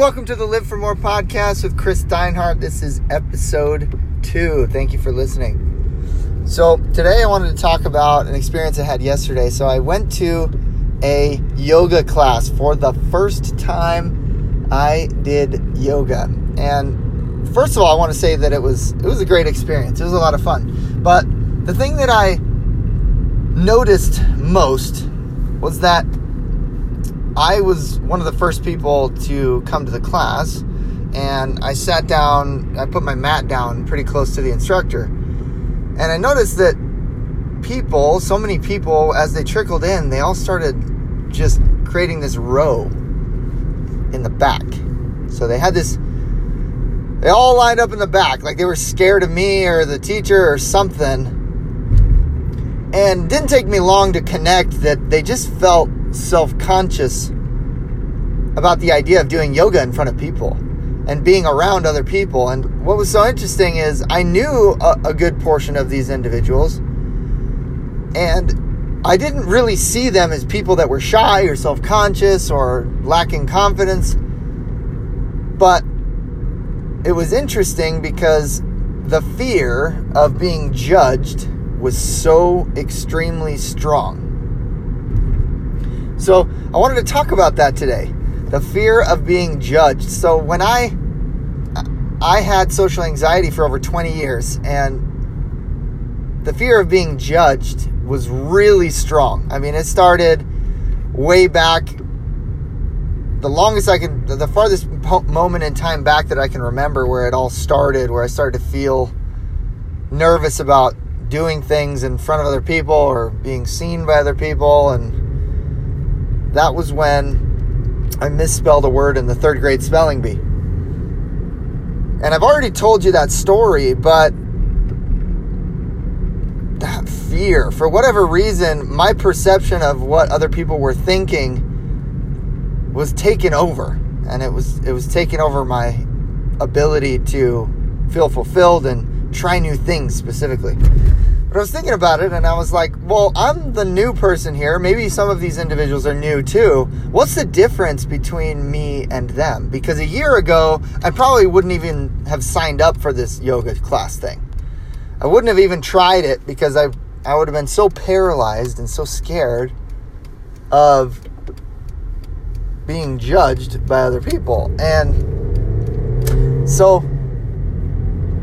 welcome to the Live for More podcast with Chris Steinhardt. This is episode two. Thank you for listening. So, today I wanted to talk about an experience I had yesterday. So, I went to a yoga class for the first time I did yoga. And first of all, I want to say that it was it was a great experience. It was a lot of fun. But the thing that I noticed most was that I was one of the first people to come to the class, and I sat down, I put my mat down pretty close to the instructor. And I noticed that people, so many people, as they trickled in, they all started just creating this row in the back. So they had this, they all lined up in the back, like they were scared of me or the teacher or something. And didn't take me long to connect that they just felt self conscious about the idea of doing yoga in front of people and being around other people. And what was so interesting is I knew a, a good portion of these individuals, and I didn't really see them as people that were shy or self conscious or lacking confidence. But it was interesting because the fear of being judged was so extremely strong. So I wanted to talk about that today. The fear of being judged. So when I I had social anxiety for over 20 years and the fear of being judged was really strong. I mean, it started way back the longest I can the farthest moment in time back that I can remember where it all started, where I started to feel nervous about doing things in front of other people or being seen by other people and that was when I misspelled a word in the third grade spelling bee. And I've already told you that story, but that fear, for whatever reason, my perception of what other people were thinking was taken over. And it was it was taking over my ability to feel fulfilled and try new things specifically. But I was thinking about it and I was like, well, I'm the new person here. Maybe some of these individuals are new too. What's the difference between me and them? Because a year ago, I probably wouldn't even have signed up for this yoga class thing. I wouldn't have even tried it because I, I would have been so paralyzed and so scared of being judged by other people. And so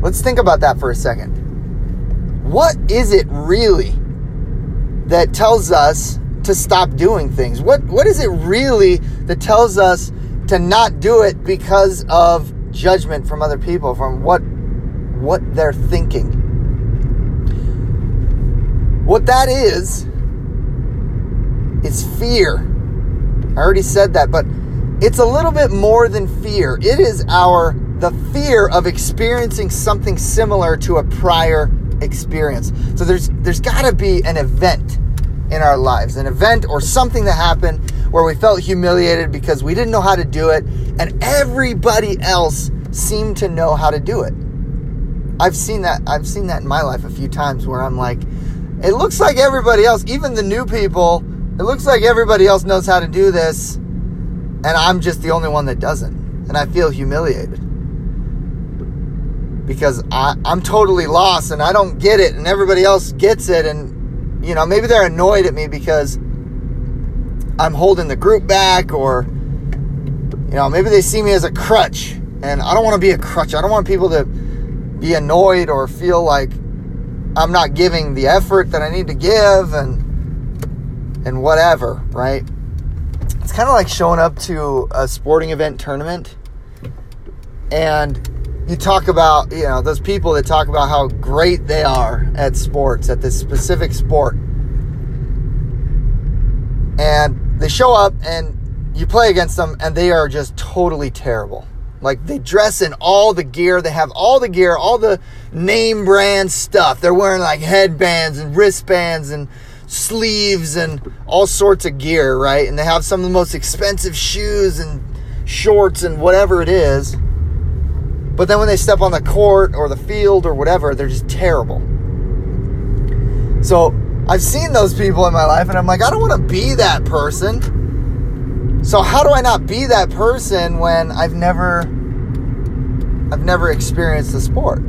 let's think about that for a second what is it really that tells us to stop doing things? What what is it really that tells us to not do it because of judgment from other people, from what what they're thinking? What that is is fear. I already said that, but it's a little bit more than fear. It is our the fear of experiencing something similar to a prior experience. So there's there's got to be an event in our lives, an event or something that happened where we felt humiliated because we didn't know how to do it and everybody else seemed to know how to do it. I've seen that I've seen that in my life a few times where I'm like it looks like everybody else, even the new people, it looks like everybody else knows how to do this and I'm just the only one that doesn't and I feel humiliated because I, I'm totally lost and I don't get it, and everybody else gets it, and you know maybe they're annoyed at me because I'm holding the group back, or you know maybe they see me as a crutch, and I don't want to be a crutch. I don't want people to be annoyed or feel like I'm not giving the effort that I need to give, and and whatever, right? It's kind of like showing up to a sporting event tournament and you talk about, you know, those people that talk about how great they are at sports, at this specific sport. And they show up and you play against them and they are just totally terrible. Like they dress in all the gear, they have all the gear, all the name brand stuff. They're wearing like headbands and wristbands and sleeves and all sorts of gear, right? And they have some of the most expensive shoes and shorts and whatever it is but then when they step on the court or the field or whatever, they're just terrible. So I've seen those people in my life, and I'm like, I don't want to be that person. So how do I not be that person when I've never I've never experienced the sport?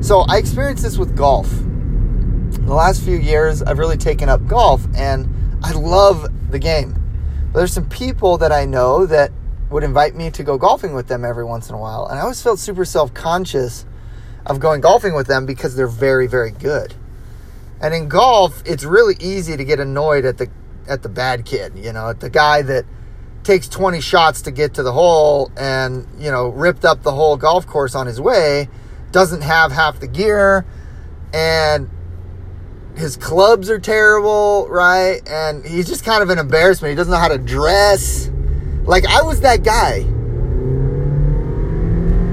So I experienced this with golf. The last few years I've really taken up golf and I love the game. But there's some people that I know that would invite me to go golfing with them every once in a while and I always felt super self-conscious of going golfing with them because they're very very good. And in golf, it's really easy to get annoyed at the at the bad kid, you know, at the guy that takes 20 shots to get to the hole and, you know, ripped up the whole golf course on his way, doesn't have half the gear, and his clubs are terrible, right? And he's just kind of an embarrassment. He doesn't know how to dress. Like, I was that guy.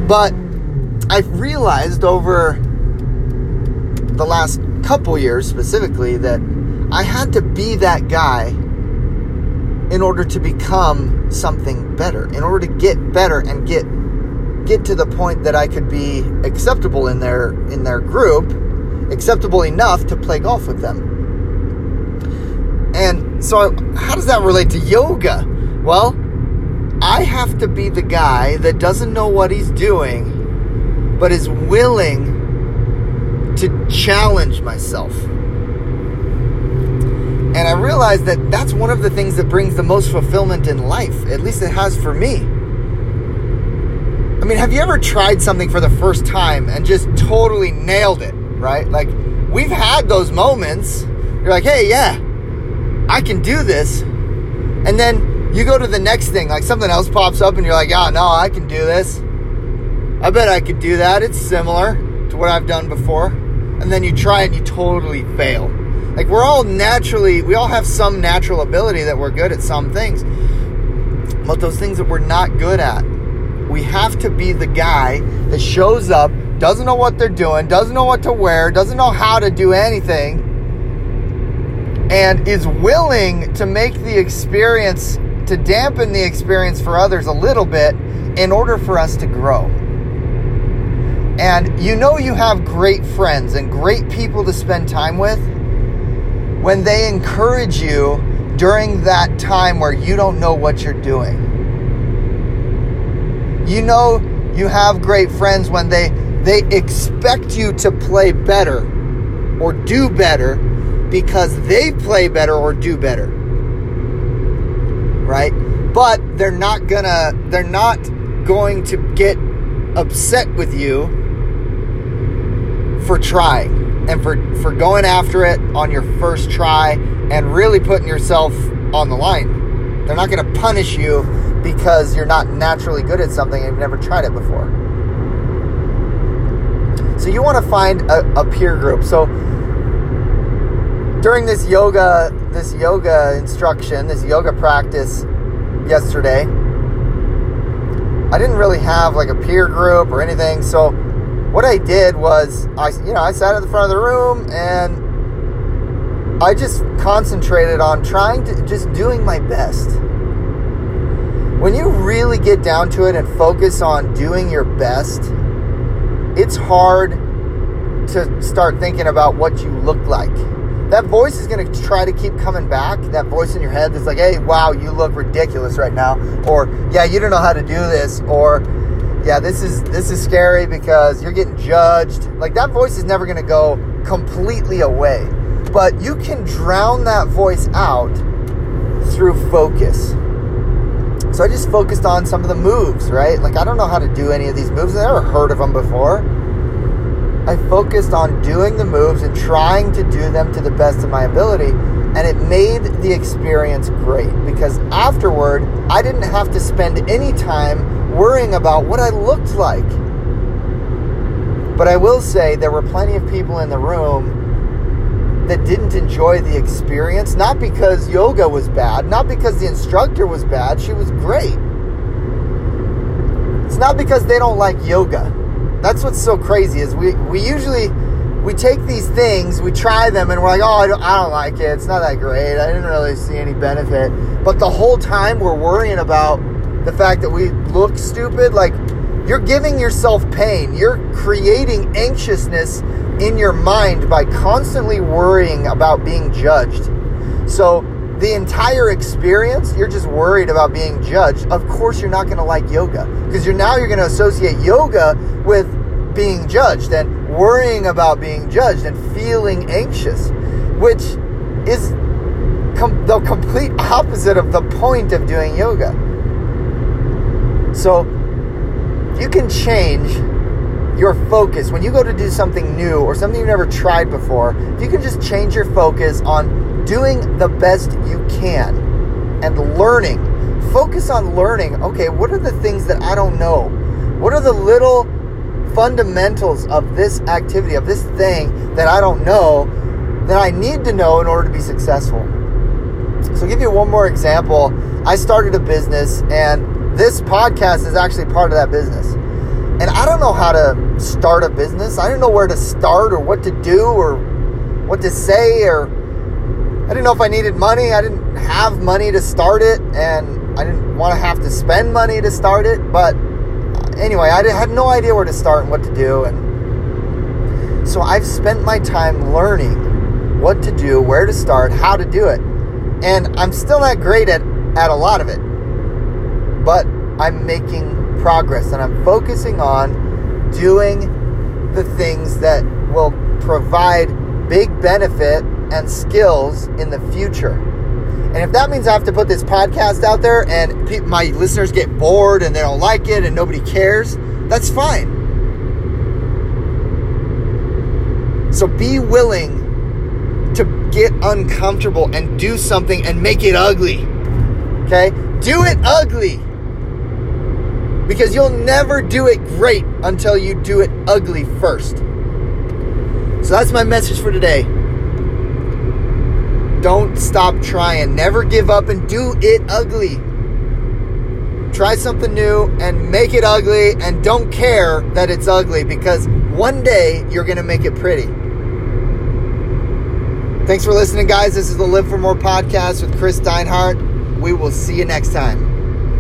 But I've realized over the last couple years specifically that I had to be that guy in order to become something better, in order to get better and get get to the point that I could be acceptable in their in their group, acceptable enough to play golf with them. And so how does that relate to yoga? Well, I have to be the guy that doesn't know what he's doing but is willing to challenge myself. And I realized that that's one of the things that brings the most fulfillment in life. At least it has for me. I mean, have you ever tried something for the first time and just totally nailed it, right? Like, we've had those moments. You're like, hey, yeah, I can do this. And then you go to the next thing, like something else pops up, and you're like, oh, no, I can do this. I bet I could do that. It's similar to what I've done before. And then you try and you totally fail like we're all naturally, we all have some natural ability that we're good at some things. But those things that we're not good at, we have to be the guy that shows up, doesn't know what they're doing, doesn't know what to wear, doesn't know how to do anything, and is willing to make the experience, to dampen the experience for others a little bit in order for us to grow. And you know you have great friends and great people to spend time with when they encourage you during that time where you don't know what you're doing. You know you have great friends when they they expect you to play better or do better because they play better or do better. Right? But they're not gonna they're not going to get upset with you for trying and for, for going after it on your first try and really putting yourself on the line. They're not to punish you because you're not naturally good at something and you've never tried it before. So you want to find a, a peer group. So during this yoga, this yoga instruction, this yoga practice yesterday, I didn't really have like a peer group or anything. So what I did was I you know I sat at the front of the room and I just concentrated on trying to just doing my best. When you really get down to it and focus on doing your best, it's hard to start thinking about what you look like. That voice is going to try to keep coming back. That voice in your head that's like, hey, wow, you look ridiculous right now. Or, yeah, you don't know how to do this. Or, yeah, this is this is scary because you're getting judged. Like that voice is never going to go completely away. But you can drown that voice out through focus. So I just focused on some of the moves, right? Like I don't know how to do any of these moves. I never heard of them before. I focused on doing the moves and trying to do them to the best of my ability. And it made the experience great because afterward, I didn't have to spend any time worrying about what I looked like. But I will say there were plenty of people in the room that didn't enjoy the experience, not because yoga was bad, not because the instructor was bad, she was great. It's not because they don't like yoga. That's what's so crazy is we, we usually we take these things, we try them, and we're like, oh, I don't, I don't like it. It's not that great. I didn't really see any benefit. But the whole time we're worrying about the fact that we look stupid, like you're giving yourself pain. You're creating anxiousness in your mind by constantly worrying about being judged. So the entire experience, you're just worried about being judged. Of course, you're not going to like yoga because you're now you're going to associate yoga with being judged and worrying about being judged and feeling anxious, which is com- the complete opposite of the point of doing yoga. So, you can change your focus when you go to do something new or something you've never tried before. You can just change your focus on doing the best you can and learning, focus on learning. Okay, what are the things that I don't know? What are the little fundamentals of this activity, of this thing that I don't know, that I need to know in order to be successful. So, I'll give you one more example. I started a business, and this podcast is actually part of that business. And I don't know how to start a business. I don't know where to start or what to do or what to say or didn't know if I needed money. I didn't have money to start it and I didn't want to have to spend money to start it, but uh, anyway, I had no idea where to start and what to do. And so I've spent my time learning what to do, where to start, how to do it. And I'm still not great at, at a lot of it. But I'm making progress and I'm focusing on doing the things that will provide big benefit and skills in the future. And if that means I have to put this podcast out there and pe- my listeners get bored and they don't like it and nobody cares, that's fine. So be willing to get uncomfortable and do something and make it ugly. Okay? Do it ugly. Because you'll never do it great until you do it ugly first. So that's my message for today. Don't stop trying. Never give up and do it ugly. Try something new and make it ugly and don't care that it's ugly because one day you're going to make it pretty. Thanks for listening, guys. This is the Live for More podcast with Chris Deinhardt. We will see you next time.